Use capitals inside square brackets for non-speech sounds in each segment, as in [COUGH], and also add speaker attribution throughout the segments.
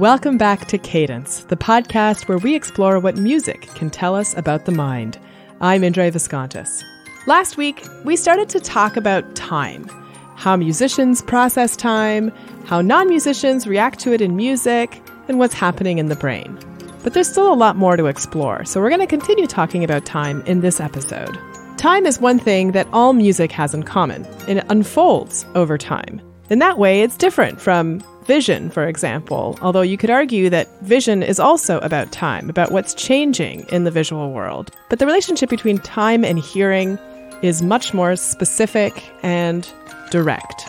Speaker 1: Welcome back to Cadence, the podcast where we explore what music can tell us about the mind. I'm Indre Viskontas. Last week, we started to talk about time how musicians process time, how non musicians react to it in music, and what's happening in the brain. But there's still a lot more to explore, so we're going to continue talking about time in this episode. Time is one thing that all music has in common, it unfolds over time. In that way, it's different from vision, for example, although you could argue that vision is also about time, about what's changing in the visual world. But the relationship between time and hearing is much more specific and direct.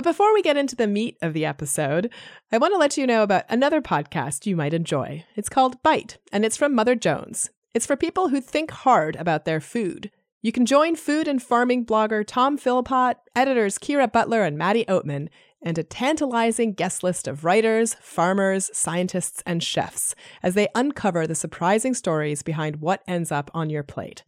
Speaker 1: But before we get into the meat of the episode, I want to let you know about another podcast you might enjoy. It's called Bite, and it's from Mother Jones. It's for people who think hard about their food. You can join food and farming blogger Tom Philpott, editors Kiera Butler and Maddie Oatman, and a tantalizing guest list of writers, farmers, scientists, and chefs as they uncover the surprising stories behind what ends up on your plate.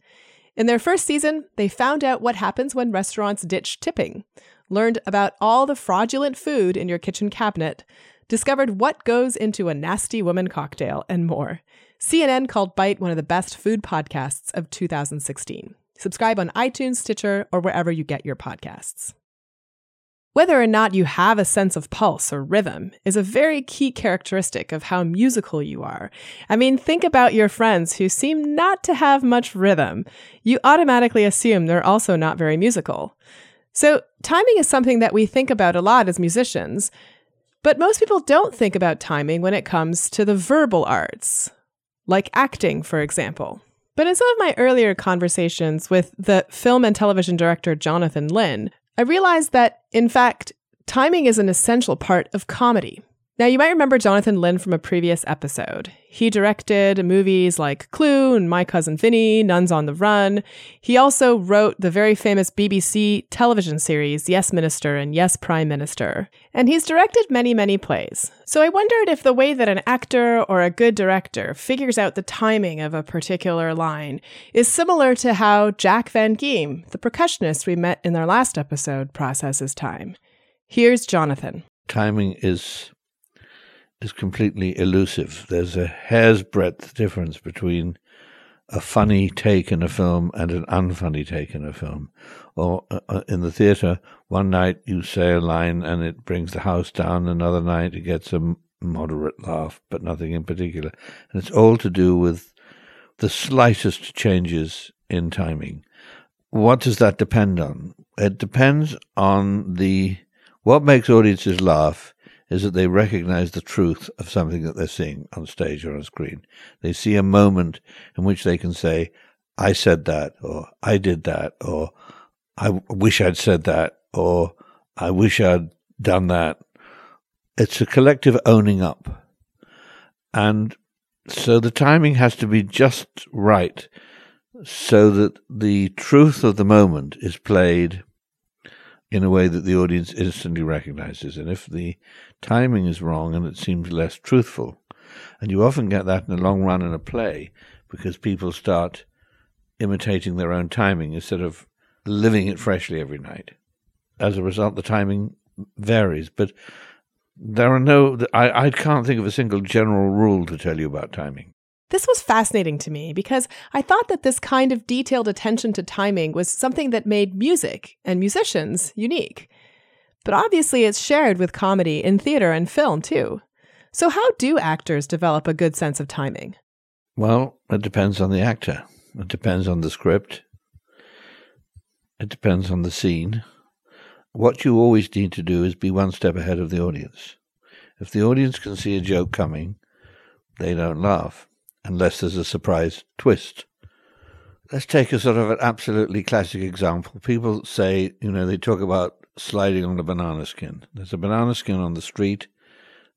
Speaker 1: In their first season, they found out what happens when restaurants ditch tipping learned about all the fraudulent food in your kitchen cabinet, discovered what goes into a nasty woman cocktail, and more. CNN called Bite one of the best food podcasts of 2016. Subscribe on iTunes, Stitcher, or wherever you get your podcasts. Whether or not you have a sense of pulse or rhythm is a very key characteristic of how musical you are. I mean, think about your friends who seem not to have much rhythm. You automatically assume they're also not very musical. So, timing is something that we think about a lot as musicians, but most people don't think about timing when it comes to the verbal arts, like acting, for example. But in some of my earlier conversations with the film and television director Jonathan Lynn, I realized that, in fact, timing is an essential part of comedy. Now, you might remember Jonathan Lynn from a previous episode. He directed movies like Clue and My Cousin Vinny, Nuns on the Run. He also wrote the very famous BBC television series Yes Minister and Yes Prime Minister. And he's directed many, many plays. So I wondered if the way that an actor or a good director figures out the timing of a particular line is similar to how Jack Van Geem, the percussionist we met in our last episode, processes time. Here's Jonathan.
Speaker 2: Timing is is completely elusive. There's a hair's breadth difference between a funny take in a film and an unfunny take in a film. Or uh, uh, in the theatre, one night you say a line and it brings the house down, another night it gets a moderate laugh, but nothing in particular. And it's all to do with the slightest changes in timing. What does that depend on? It depends on the what makes audiences laugh is that they recognize the truth of something that they're seeing on stage or on screen. They see a moment in which they can say, I said that, or I did that, or I wish I'd said that, or I wish I'd done that. It's a collective owning up. And so the timing has to be just right so that the truth of the moment is played in a way that the audience instantly recognizes. And if the timing is wrong and it seems less truthful, and you often get that in the long run in a play because people start imitating their own timing instead of living it freshly every night. As a result, the timing varies, but there are no, I, I can't think of a single general rule to tell you about timing.
Speaker 1: This was fascinating to me because I thought that this kind of detailed attention to timing was something that made music and musicians unique. But obviously, it's shared with comedy in theater and film too. So, how do actors develop a good sense of timing?
Speaker 2: Well, it depends on the actor, it depends on the script, it depends on the scene. What you always need to do is be one step ahead of the audience. If the audience can see a joke coming, they don't laugh unless there's a surprise twist. Let's take a sort of an absolutely classic example. People say, you know, they talk about sliding on a banana skin. There's a banana skin on the street.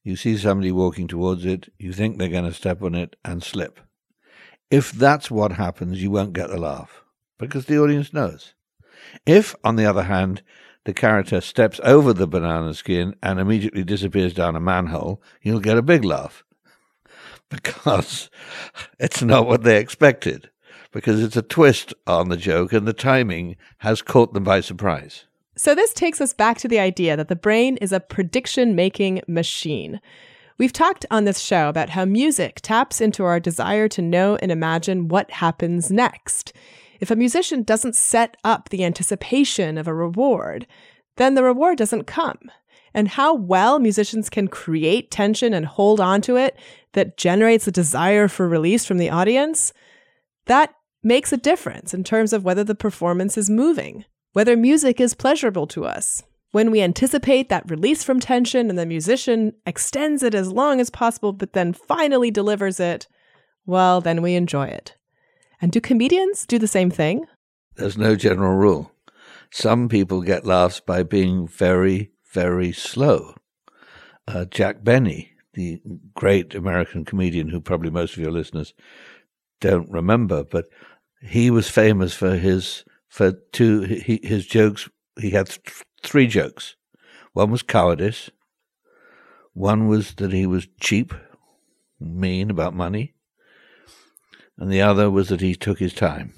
Speaker 2: You see somebody walking towards it. You think they're going to step on it and slip. If that's what happens, you won't get the laugh because the audience knows. If, on the other hand, the character steps over the banana skin and immediately disappears down a manhole, you'll get a big laugh [LAUGHS] because it's not what they expected, because it's a twist on the joke and the timing has caught them by surprise.
Speaker 1: So, this takes us back to the idea that the brain is a prediction making machine. We've talked on this show about how music taps into our desire to know and imagine what happens next. If a musician doesn't set up the anticipation of a reward, then the reward doesn't come. And how well musicians can create tension and hold on to it that generates a desire for release from the audience, that makes a difference in terms of whether the performance is moving, whether music is pleasurable to us. When we anticipate that release from tension and the musician extends it as long as possible, but then finally delivers it, well, then we enjoy it. And do comedians do the same thing?
Speaker 2: There's no general rule. Some people get laughs by being very, very slow. Uh, Jack Benny, the great American comedian who probably most of your listeners don't remember, but he was famous for his for two he, his jokes. He had th- three jokes. One was cowardice. One was that he was cheap, mean about money, and the other was that he took his time.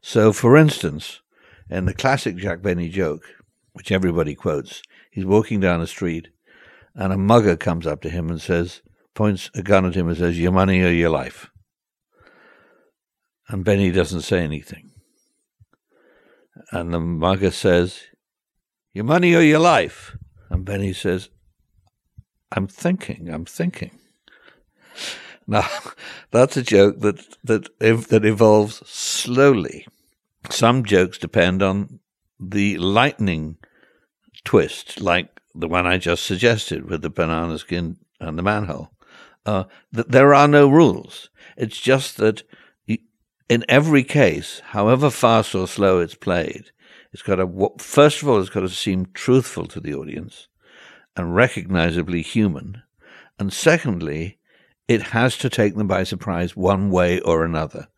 Speaker 2: So, for instance, in the classic Jack Benny joke, which everybody quotes, he's walking down the street and a mugger comes up to him and says, points a gun at him and says, Your money or your life. And Benny doesn't say anything. And the mugger says, Your money or your life? And Benny says, I'm thinking, I'm thinking. Now, [LAUGHS] that's a joke that that that evolves slowly. Some jokes depend on the lightning twist, like the one I just suggested with the banana skin and the manhole. Uh, that there are no rules. It's just that in every case, however fast or slow it's played, it's got to first of all, it's got to seem truthful to the audience and recognizably human, and secondly, it has to take them by surprise one way or another.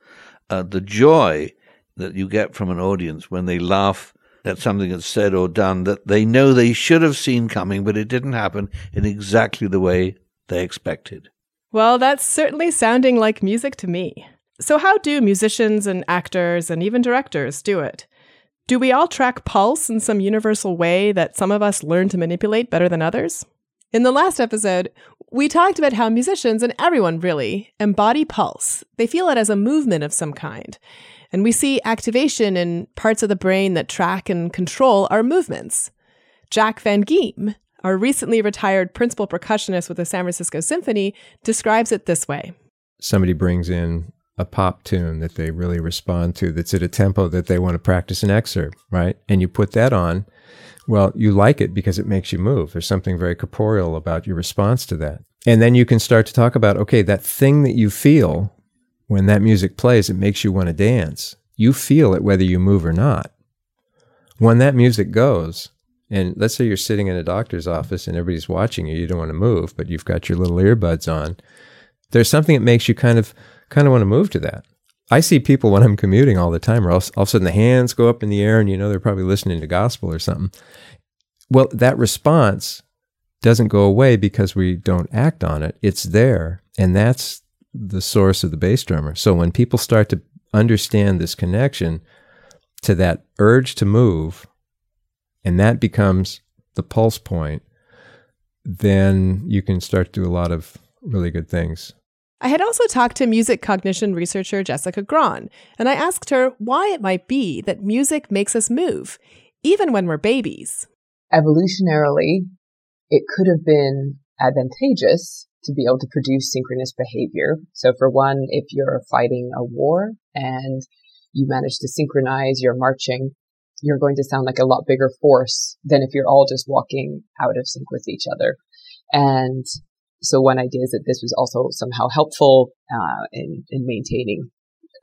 Speaker 2: Uh, the joy that you get from an audience when they laugh at something that's said or done that they know they should have seen coming, but it didn't happen in exactly the way they expected.
Speaker 1: Well, that's certainly sounding like music to me. So, how do musicians and actors and even directors do it? Do we all track pulse in some universal way that some of us learn to manipulate better than others? In the last episode, we talked about how musicians, and everyone really, embody pulse. They feel it as a movement of some kind. And we see activation in parts of the brain that track and control our movements. Jack Van Geem, our recently retired principal percussionist with the San Francisco Symphony, describes it this way
Speaker 3: Somebody brings in a pop tune that they really respond to that's at a tempo that they want to practice an excerpt, right? And you put that on well, you like it because it makes you move. There's something very corporeal about your response to that. And then you can start to talk about okay, that thing that you feel when that music plays, it makes you want to dance. You feel it whether you move or not. When that music goes, and let's say you're sitting in a doctor's office and everybody's watching you, you don't want to move, but you've got your little earbuds on. There's something that makes you kind of kind of want to move to that. I see people when I'm commuting all the time, or all, all of a sudden the hands go up in the air, and you know they're probably listening to gospel or something. Well, that response doesn't go away because we don't act on it. It's there, and that's the source of the bass drummer. So when people start to understand this connection to that urge to move, and that becomes the pulse point, then you can start to do a lot of really good things.
Speaker 1: I had also talked to music cognition researcher Jessica Grahn, and I asked her why it might be that music makes us move, even when we're babies.
Speaker 4: Evolutionarily, it could have been advantageous to be able to produce synchronous behavior. So, for one, if you're fighting a war and you manage to synchronize your marching, you're going to sound like a lot bigger force than if you're all just walking out of sync with each other. And so one idea is that this was also somehow helpful uh, in, in maintaining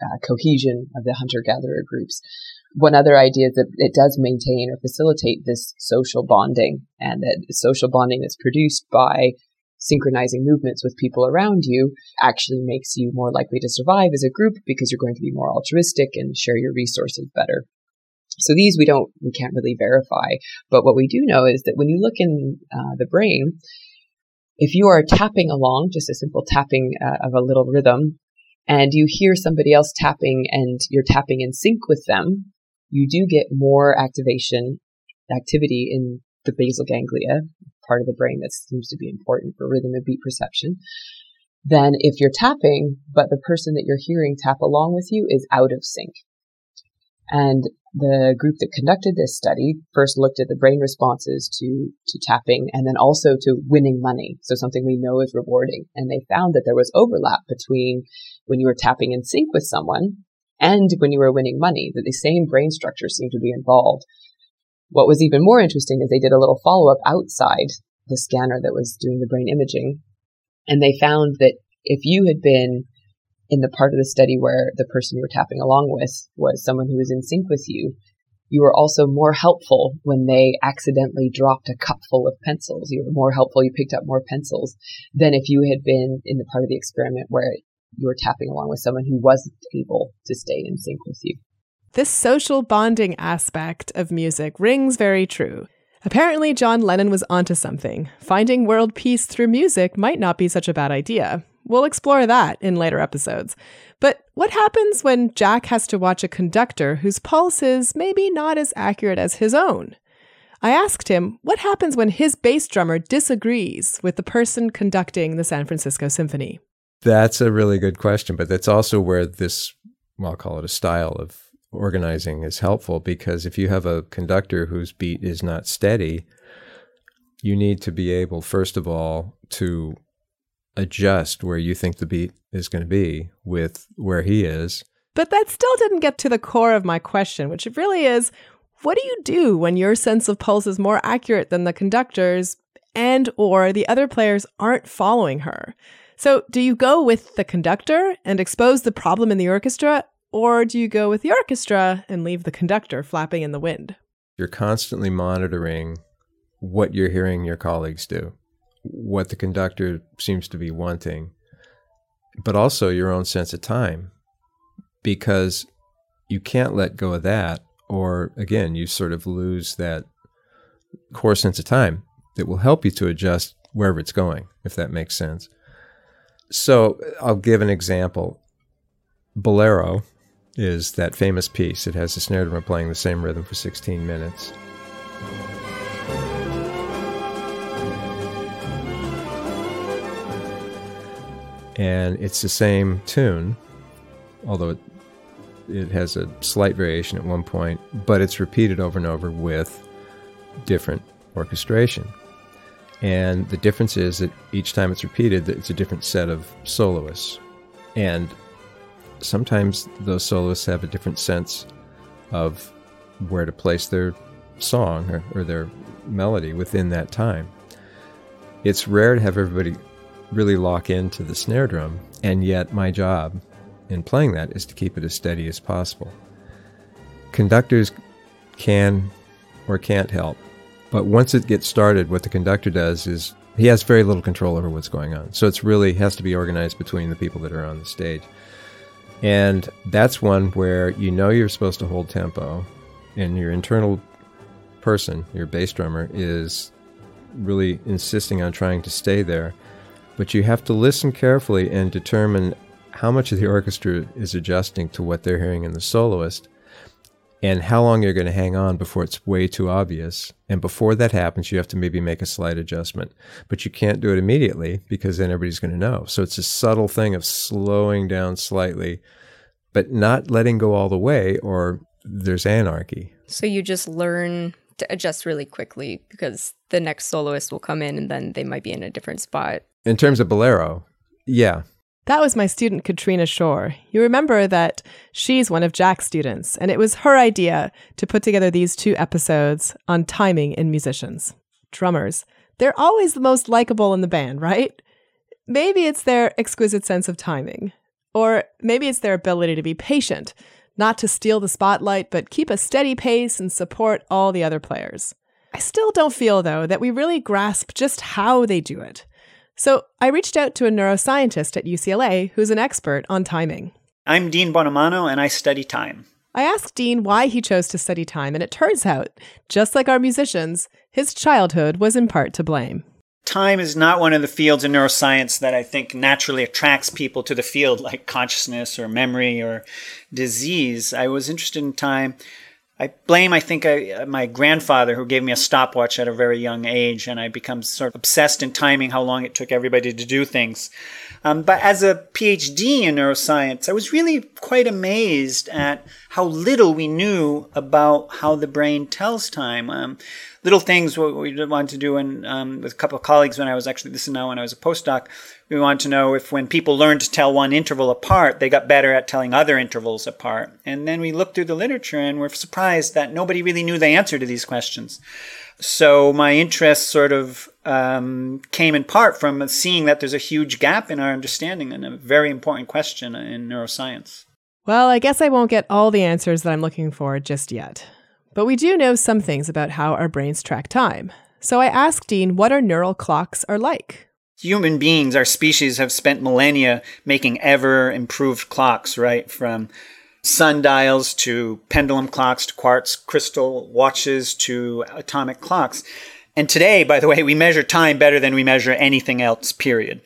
Speaker 4: uh, cohesion of the hunter-gatherer groups. One other idea is that it does maintain or facilitate this social bonding, and that social bonding that's produced by synchronizing movements with people around you actually makes you more likely to survive as a group because you're going to be more altruistic and share your resources better. So these we don't, we can't really verify. But what we do know is that when you look in uh, the brain, if you are tapping along, just a simple tapping uh, of a little rhythm, and you hear somebody else tapping and you're tapping in sync with them, you do get more activation, activity in the basal ganglia, part of the brain that seems to be important for rhythm and beat perception, than if you're tapping, but the person that you're hearing tap along with you is out of sync. And the group that conducted this study first looked at the brain responses to, to tapping and then also to winning money. So something we know is rewarding. And they found that there was overlap between when you were tapping in sync with someone and when you were winning money, that the same brain structures seemed to be involved. What was even more interesting is they did a little follow up outside the scanner that was doing the brain imaging. And they found that if you had been in the part of the study where the person you were tapping along with was someone who was in sync with you, you were also more helpful when they accidentally dropped a cup full of pencils. You were more helpful, you picked up more pencils than if you had been in the part of the experiment where you were tapping along with someone who wasn't able to stay in sync with you.
Speaker 1: This social bonding aspect of music rings very true. Apparently, John Lennon was onto something. Finding world peace through music might not be such a bad idea. We'll explore that in later episodes. But what happens when Jack has to watch a conductor whose pulse is maybe not as accurate as his own? I asked him what happens when his bass drummer disagrees with the person conducting the San Francisco Symphony.
Speaker 3: That's a really good question, but that's also where this, well, I'll call it a style of organizing is helpful because if you have a conductor whose beat is not steady, you need to be able, first of all, to adjust where you think the beat is going to be with where he is.
Speaker 1: But that still didn't get to the core of my question, which really is what do you do when your sense of pulse is more accurate than the conductor's and or the other players aren't following her? So, do you go with the conductor and expose the problem in the orchestra or do you go with the orchestra and leave the conductor flapping in the wind?
Speaker 3: You're constantly monitoring what you're hearing your colleagues do what the conductor seems to be wanting, but also your own sense of time, because you can't let go of that, or again, you sort of lose that core sense of time that will help you to adjust wherever it's going, if that makes sense. So I'll give an example. Bolero is that famous piece. It has the snare drum playing the same rhythm for 16 minutes. And it's the same tune, although it, it has a slight variation at one point, but it's repeated over and over with different orchestration. And the difference is that each time it's repeated, it's a different set of soloists. And sometimes those soloists have a different sense of where to place their song or, or their melody within that time. It's rare to have everybody really lock into the snare drum, and yet my job in playing that is to keep it as steady as possible. Conductors can or can't help, but once it gets started, what the conductor does is he has very little control over what's going on. So it's really has to be organized between the people that are on the stage. And that's one where you know you're supposed to hold tempo, and your internal person, your bass drummer, is really insisting on trying to stay there but you have to listen carefully and determine how much of the orchestra is adjusting to what they're hearing in the soloist and how long you're going to hang on before it's way too obvious. And before that happens, you have to maybe make a slight adjustment. But you can't do it immediately because then everybody's going to know. So it's a subtle thing of slowing down slightly, but not letting go all the way, or there's anarchy.
Speaker 5: So you just learn to adjust really quickly because the next soloist will come in and then they might be in a different spot.
Speaker 3: In terms of Bolero, yeah.
Speaker 1: That was my student Katrina Shore. You remember that she's one of Jack's students, and it was her idea to put together these two episodes on timing in musicians. Drummers, they're always the most likable in the band, right? Maybe it's their exquisite sense of timing. Or maybe it's their ability to be patient, not to steal the spotlight, but keep a steady pace and support all the other players. I still don't feel, though, that we really grasp just how they do it. So I reached out to a neuroscientist at UCLA who's an expert on timing.
Speaker 6: I'm Dean Buonomano, and I study time.
Speaker 1: I asked Dean why he chose to study time, and it turns out, just like our musicians, his childhood was in part to blame.
Speaker 6: time is not one of the fields in neuroscience that I think naturally attracts people to the field, like consciousness or memory or disease. I was interested in time. I blame, I think, I, my grandfather who gave me a stopwatch at a very young age, and I become sort of obsessed in timing how long it took everybody to do things. Um, but as a PhD in neuroscience, I was really quite amazed at how little we knew about how the brain tells time. Um, little things what we wanted to do and um, with a couple of colleagues when I was actually this is now when I was a postdoc. We wanted to know if when people learned to tell one interval apart, they got better at telling other intervals apart. And then we looked through the literature and we're surprised that nobody really knew the answer to these questions. So my interest sort of um, came in part from seeing that there's a huge gap in our understanding and a very important question in neuroscience.
Speaker 1: Well, I guess I won't get all the answers that I'm looking for just yet. But we do know some things about how our brains track time. So I asked Dean what our neural clocks are like.
Speaker 6: Human beings, our species, have spent millennia making ever improved clocks, right? From sundials to pendulum clocks to quartz crystal watches to atomic clocks. And today, by the way, we measure time better than we measure anything else, period.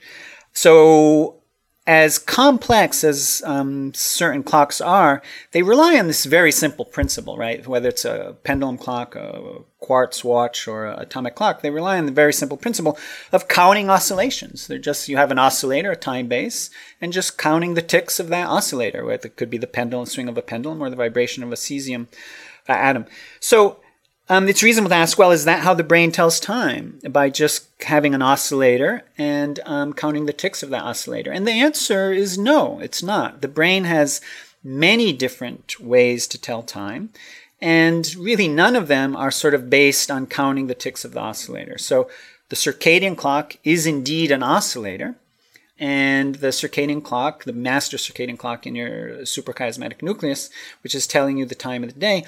Speaker 6: So as complex as um, certain clocks are, they rely on this very simple principle, right? Whether it's a pendulum clock, a quartz watch, or an atomic clock, they rely on the very simple principle of counting oscillations. They're just, you have an oscillator, a time base, and just counting the ticks of that oscillator, whether it could be the pendulum swing of a pendulum or the vibration of a cesium uh, atom. So um, it's reasonable to ask, well, is that how the brain tells time? By just having an oscillator and um, counting the ticks of that oscillator? And the answer is no, it's not. The brain has many different ways to tell time. And really, none of them are sort of based on counting the ticks of the oscillator. So the circadian clock is indeed an oscillator. And the circadian clock, the master circadian clock in your suprachiasmatic nucleus, which is telling you the time of the day,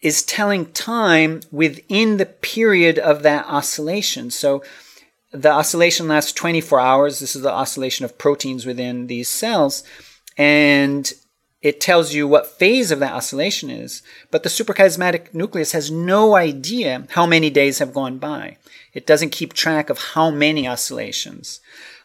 Speaker 6: is telling time within the period of that oscillation. So the oscillation lasts 24 hours. This is the oscillation of proteins within these cells. And it tells you what phase of that oscillation is. But the suprachiasmatic nucleus has no idea how many days have gone by. It doesn't keep track of how many oscillations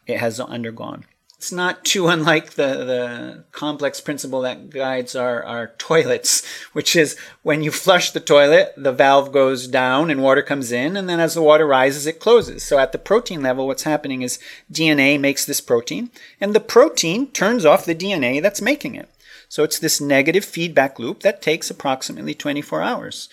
Speaker 6: it has undergone it's not too unlike the, the complex principle that guides our, our toilets, which is when you flush the toilet, the valve goes down and water comes in, and then as the water rises, it closes. So at the protein level, what's happening is DNA makes this protein, and the protein turns off the DNA that's making it. So it's this negative feedback loop that takes approximately 24 hours.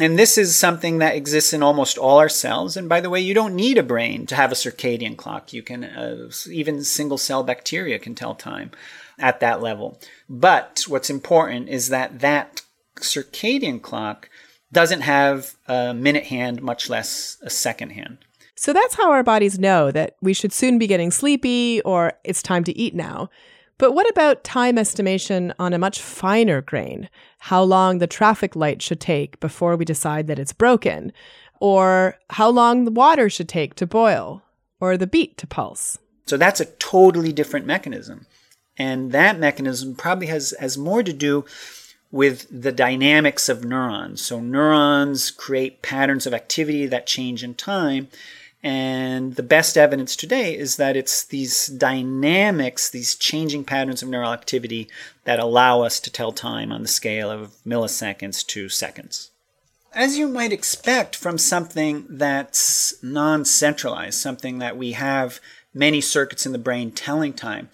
Speaker 6: And this is something that exists in almost all our cells. And by the way, you don't need a brain to have a circadian clock. You can, uh, even single cell bacteria can tell time at that level. But what's important is that that circadian clock doesn't have a minute hand, much less a second hand.
Speaker 1: So that's how our bodies know that we should soon be getting sleepy or it's time to eat now. But what about time estimation on a much finer grain? How long the traffic light should take before we decide that it's broken? Or how long the water should take to boil? Or the beat to pulse?
Speaker 6: So that's a totally different mechanism. And that mechanism probably has, has more to do with the dynamics of neurons. So neurons create patterns of activity that change in time. And the best evidence today is that it's these dynamics, these changing patterns of neural activity that allow us to tell time on the scale of milliseconds to seconds. As you might expect from something that's non centralized, something that we have many circuits in the brain telling time,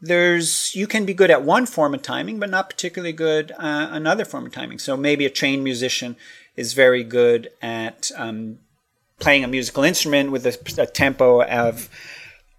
Speaker 6: there's you can be good at one form of timing but not particularly good uh, another form of timing so maybe a trained musician is very good at um, playing a musical instrument with a, a tempo of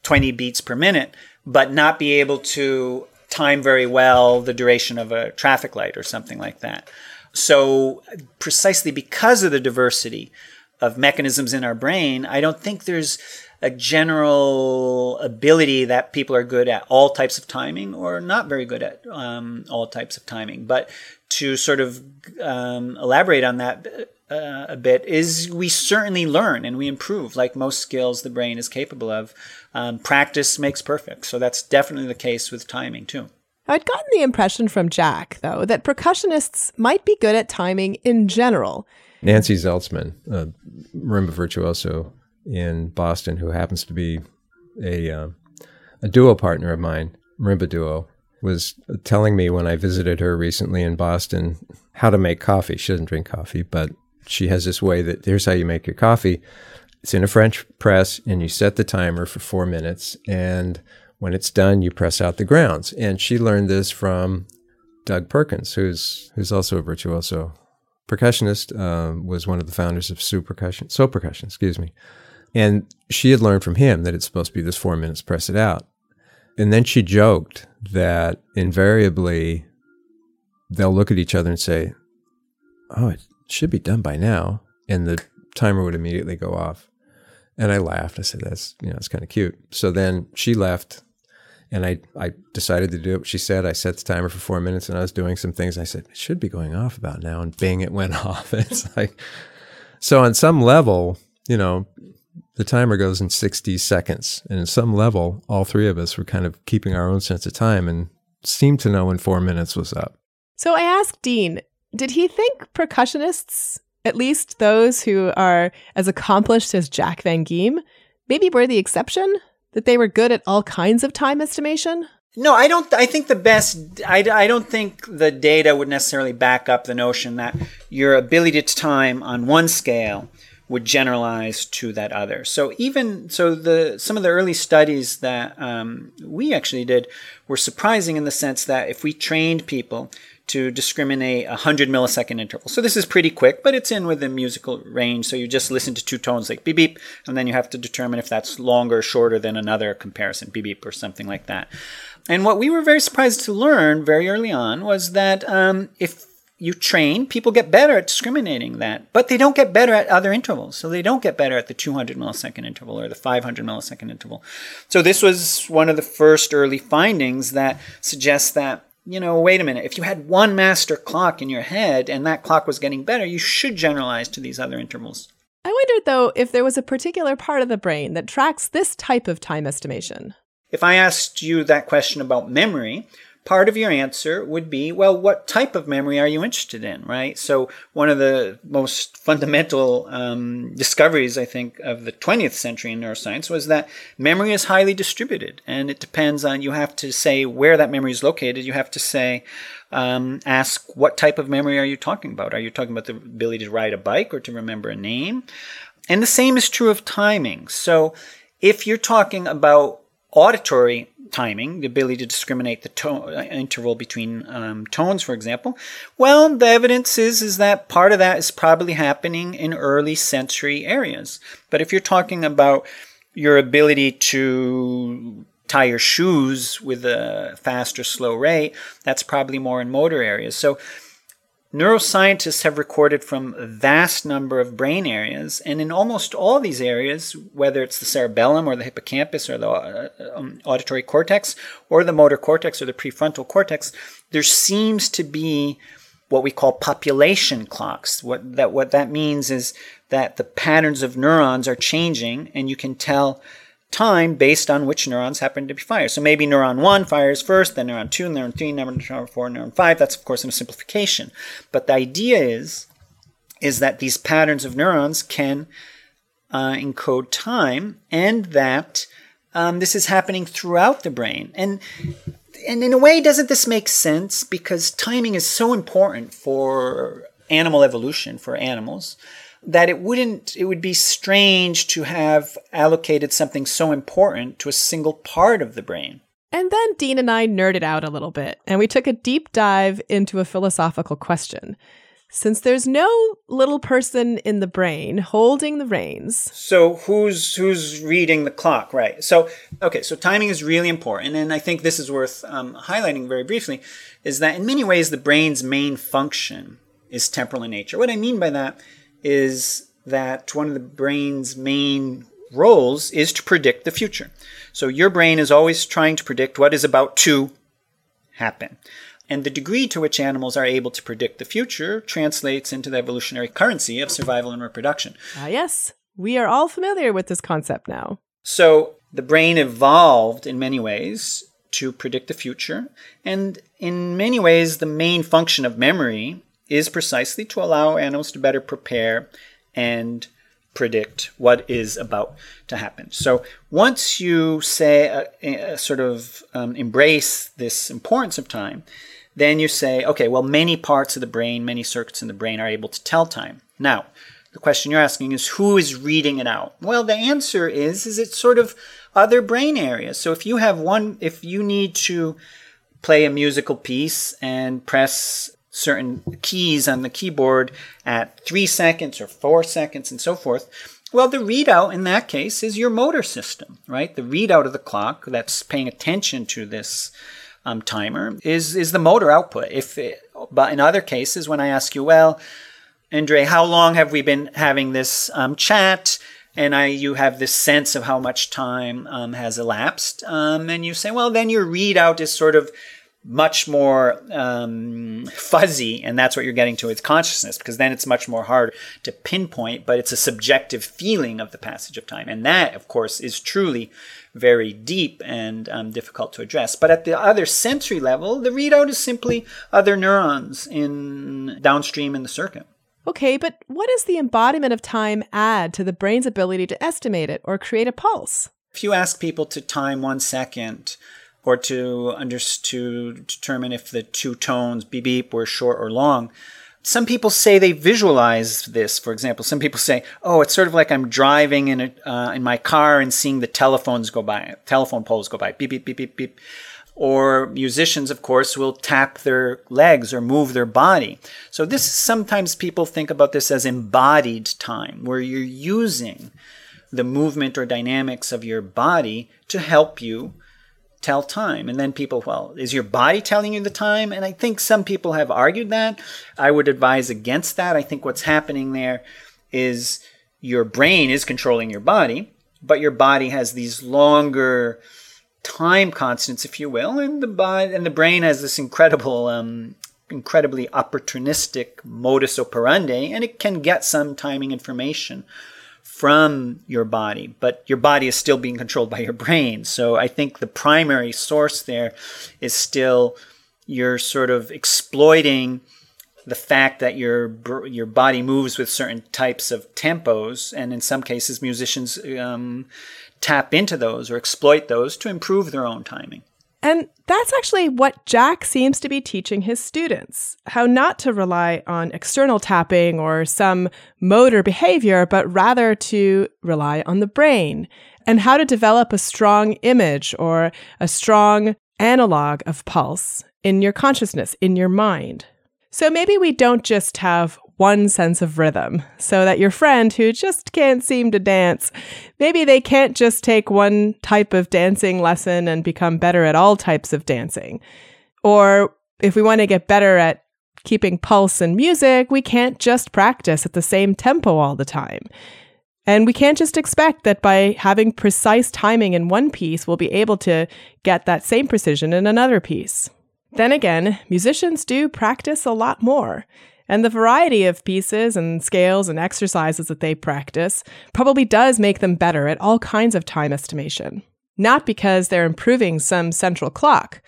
Speaker 6: 20 beats per minute, but not be able to time very well the duration of a traffic light or something like that. So, precisely because of the diversity of mechanisms in our brain, I don't think there's a general ability that people are good at all types of timing or not very good at um, all types of timing. But to sort of um, elaborate on that, uh, a bit is we certainly learn and we improve like most skills the brain is capable of. Um, practice makes perfect. So that's definitely the case with timing too.
Speaker 1: I'd gotten the impression from Jack, though, that percussionists might be good at timing in general.
Speaker 3: Nancy Zeltsman, a marimba virtuoso, in Boston who happens to be a uh, a duo partner of mine, marimba duo, was telling me when I visited her recently in Boston how to make coffee. She doesn't drink coffee, but she has this way that here's how you make your coffee. It's in a French press, and you set the timer for four minutes. And when it's done, you press out the grounds. And she learned this from Doug Perkins, who's who's also a virtuoso percussionist. Um, was one of the founders of So Percussion, So Percussion, excuse me. And she had learned from him that it's supposed to be this four minutes, press it out. And then she joked that invariably they'll look at each other and say, Oh, it should be done by now. And the timer would immediately go off. And I laughed. I said, That's, you know, it's kind of cute. So then she left and I, I decided to do it. She said, I set the timer for four minutes and I was doing some things. I said, It should be going off about now. And bing, it went [LAUGHS] off. it's like, so on some level, you know, the timer goes in 60 seconds. And at some level, all three of us were kind of keeping our own sense of time and seemed to know when four minutes was up.
Speaker 1: So I asked Dean, did he think percussionists, at least those who are as accomplished as Jack Van Geem, maybe were the exception? That they were good at all kinds of time estimation?
Speaker 6: No, I don't. I think the best. I, I don't think the data would necessarily back up the notion that your ability to time on one scale would generalize to that other. So even so, the some of the early studies that um, we actually did were surprising in the sense that if we trained people to discriminate a 100 millisecond interval. So this is pretty quick, but it's in with within musical range. So you just listen to two tones like beep beep, and then you have to determine if that's longer or shorter than another comparison, beep beep or something like that. And what we were very surprised to learn very early on was that um, if you train, people get better at discriminating that, but they don't get better at other intervals. So they don't get better at the 200 millisecond interval or the 500 millisecond interval. So this was one of the first early findings that suggests that, you know, wait a minute, if you had one master clock in your head and that clock was getting better, you should generalize to these other intervals.
Speaker 1: I wondered, though, if there was a particular part of the brain that tracks this type of time estimation.
Speaker 6: If I asked you that question about memory, part of your answer would be, well, what type of memory are you interested in, right? So one of the most fundamental um, discoveries, I think, of the 20th century in neuroscience was that memory is highly distributed, and it depends on. You have to say where that memory is located. You have to say. Um, ask what type of memory are you talking about? Are you talking about the ability to ride a bike or to remember a name? And the same is true of timing. So if you're talking about auditory timing, the ability to discriminate the tone, uh, interval between um, tones, for example, well, the evidence is is that part of that is probably happening in early sensory areas. But if you're talking about your ability to tie your shoes with a fast or slow rate, that's probably more in motor areas. So Neuroscientists have recorded from a vast number of brain areas, and in almost all these areas, whether it's the cerebellum or the hippocampus or the uh, um, auditory cortex or the motor cortex or the prefrontal cortex, there seems to be what we call population clocks. What that what that means is that the patterns of neurons are changing, and you can tell time based on which neurons happen to be fired. So maybe neuron 1 fires first, then neuron 2, neuron 3, neuron 4, neuron 5. That's, of course, in a simplification. But the idea is, is that these patterns of neurons can uh, encode time and that um, this is happening throughout the brain. And and in a way, doesn't this make sense? Because timing is so important for animal evolution, for animals that it wouldn't it would be strange to have allocated something so important to a single part of the brain.
Speaker 1: And then Dean and I nerded out a little bit and we took a deep dive into a philosophical question. Since there's no little person in the brain holding the reins.
Speaker 6: So who's who's reading the clock, right? So okay, so timing is really important, and I think this is worth um, highlighting very briefly, is that in many ways the brain's main function is temporal in nature. What I mean by that is that one of the brain's main roles is to predict the future. So your brain is always trying to predict what is about to happen. And the degree to which animals are able to predict the future translates into the evolutionary currency of survival and reproduction.
Speaker 1: Ah, yes. We are all familiar with this concept now.
Speaker 6: So the brain evolved in many ways to predict the future. And in many ways, the main function of memory is precisely to allow animals to better prepare and predict what is about to happen. So once you say, uh, uh, sort of um, embrace this importance of time, then you say, okay, well, many parts of the brain, many circuits in the brain are able to tell time. Now, the question you're asking is who is reading it out? Well, the answer is is it's sort of other brain areas. So if you have one, if you need to play a musical piece and press certain keys on the keyboard at three seconds or four seconds and so forth, well, the readout in that case is your motor system, right? The readout of the clock that's paying attention to this um, timer is is the motor output. If it, but in other cases, when I ask you, well, Andre, how long have we been having this um, chat? And I, you have this sense of how much time um, has elapsed, um, and you say, well, then your readout is sort of much more um, fuzzy, and that's what you're getting to with consciousness, because then it's much more hard to pinpoint, but it's a subjective feeling of the passage of time. And that, of course, is truly very deep and um, difficult to address. But at the other sensory level, the readout is simply other neurons in downstream in the circuit.
Speaker 1: Okay, but what does the embodiment of time add to the brain's ability to estimate it or create a pulse?
Speaker 6: If you ask people to time one second, or to under, to determine if the two tones beep beep were short or long. Some people say they visualize this. For example, some people say, "Oh, it's sort of like I'm driving in a, uh, in my car and seeing the telephones go by, telephone poles go by, beep beep beep beep beep." Or musicians, of course, will tap their legs or move their body. So this sometimes people think about this as embodied time, where you're using the movement or dynamics of your body to help you tell time. And then people, well, is your body telling you the time? And I think some people have argued that. I would advise against that. I think what's happening there is your brain is controlling your body, but your body has these longer time constants, if you will, and the body and the brain has this incredible, um, incredibly opportunistic modus operandi, and it can get some timing information from your body, but your body is still being controlled by your brain. So I think the primary source there is still you're sort of exploiting the fact that your your body moves with certain types of tempos, and in some cases, musicians um, tap into those or exploit those to improve their own timing.
Speaker 1: And that's actually what Jack seems to be teaching his students how not to rely on external tapping or some motor behavior, but rather to rely on the brain and how to develop a strong image or a strong analog of pulse in your consciousness, in your mind. So maybe we don't just have one sense of rhythm so that your friend who just can't seem to dance, maybe they can't just take one type of dancing lesson and become better at all types of dancing. Or if we want to get better at keeping pulse and music, we can't just practice at the same tempo all the time. And we can't just expect that by having precise timing in one piece, we'll be able to get that same precision in another piece. Then again, musicians do practice a lot more. And the variety of pieces and scales and exercises that they practice probably does make them better at all kinds of time estimation. Not because they're improving some central clock,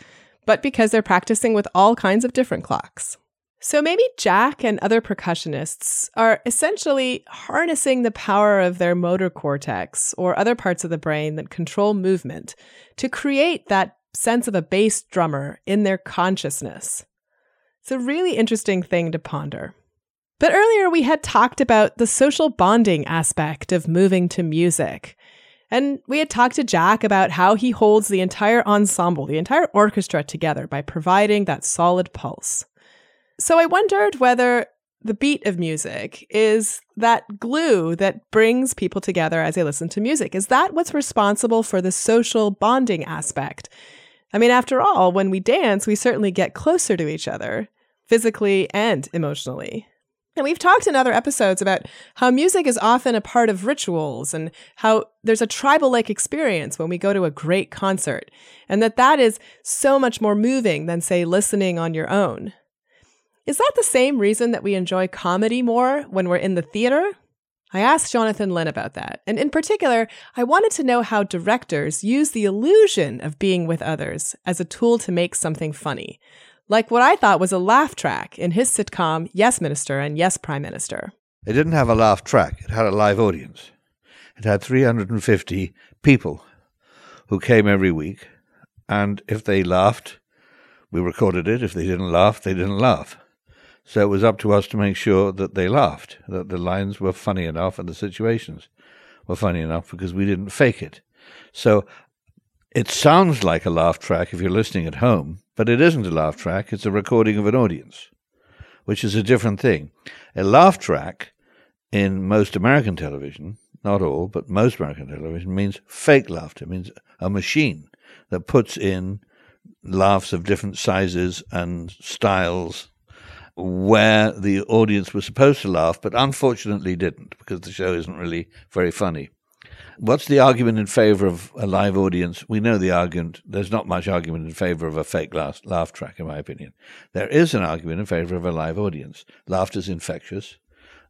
Speaker 1: but because they're practicing with all kinds of different clocks. So maybe Jack and other percussionists are essentially harnessing the power of their motor cortex or other parts of the brain that control movement to create that sense of a bass drummer in their consciousness. It's a really interesting thing to ponder. But earlier we had talked about the social bonding aspect of moving to music. And we had talked to Jack about how he holds the entire ensemble, the entire orchestra together by providing that solid pulse. So I wondered whether the beat of music is that glue that brings people together as they listen to music. Is that what's responsible for the social bonding aspect? I mean, after all, when we dance, we certainly get closer to each other physically and emotionally. And we've talked in other episodes about how music is often a part of rituals and how there's a tribal like experience when we go to a great concert, and that that is so much more moving than, say, listening on your own. Is that the same reason that we enjoy comedy more when we're in the theater? I asked Jonathan Lynn about that, and in particular, I wanted to know how directors use the illusion of being with others as a tool to make something funny, like what I thought was a laugh track in his sitcom Yes Minister and Yes Prime Minister.
Speaker 2: It didn't have a laugh track, it had a live audience. It had 350 people who came every week, and if they laughed, we recorded it. If they didn't laugh, they didn't laugh. So it was up to us to make sure that they laughed, that the lines were funny enough and the situations were funny enough because we didn't fake it. So it sounds like a laugh track if you're listening at home, but it isn't a laugh track. It's a recording of an audience, which is a different thing. A laugh track in most American television, not all, but most American television, means fake laughter, it means a machine that puts in laughs of different sizes and styles where the audience was supposed to laugh, but unfortunately didn't because the show isn't really very funny. What's the argument in favor of a live audience? We know the argument. There's not much argument in favor of a fake laugh, laugh track, in my opinion. There is an argument in favor of a live audience. Laughter is infectious.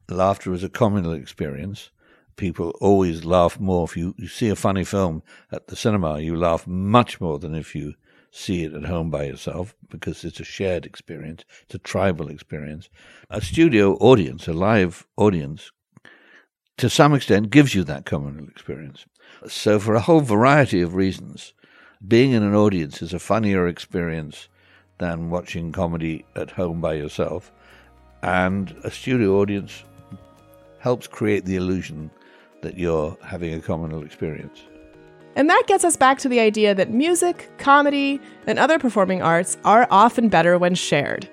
Speaker 2: Laughter is a communal experience. People always laugh more. If you, you see a funny film at the cinema, you laugh much more than if you see it at home by yourself because it's a shared experience, it's a tribal experience. A studio audience, a live audience, to some extent gives you that communal experience. So, for a whole variety of reasons, being in an audience is a funnier experience than watching comedy at home by yourself. And a studio audience helps create the illusion that you're having a communal experience.
Speaker 1: And that gets us back to the idea that music, comedy, and other performing arts are often better when shared.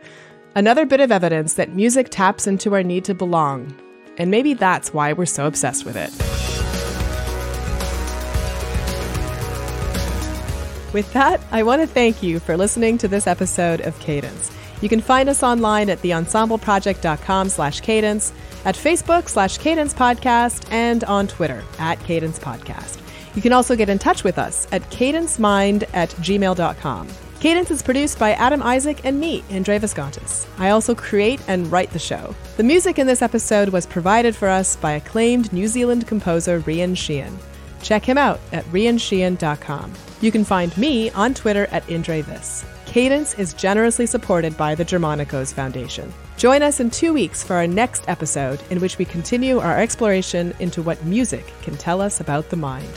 Speaker 1: Another bit of evidence that music taps into our need to belong. And maybe that's why we're so obsessed with it. With that, I want to thank you for listening to this episode of Cadence. You can find us online at theensembleproject.com slash cadence, at Facebook slash cadence podcast, and on Twitter at cadence podcast. You can also get in touch with us at cadencemind at gmail.com. Cadence is produced by Adam Isaac and me, Indre Viskontas. I also create and write the show. The music in this episode was provided for us by acclaimed New Zealand composer Rian Sheehan. Check him out at riansheehan.com. You can find me on Twitter at IndreVis. Cadence is generously supported by the Germanacos Foundation. Join us in two weeks for our next episode, in which we continue our exploration into what music can tell us about the mind.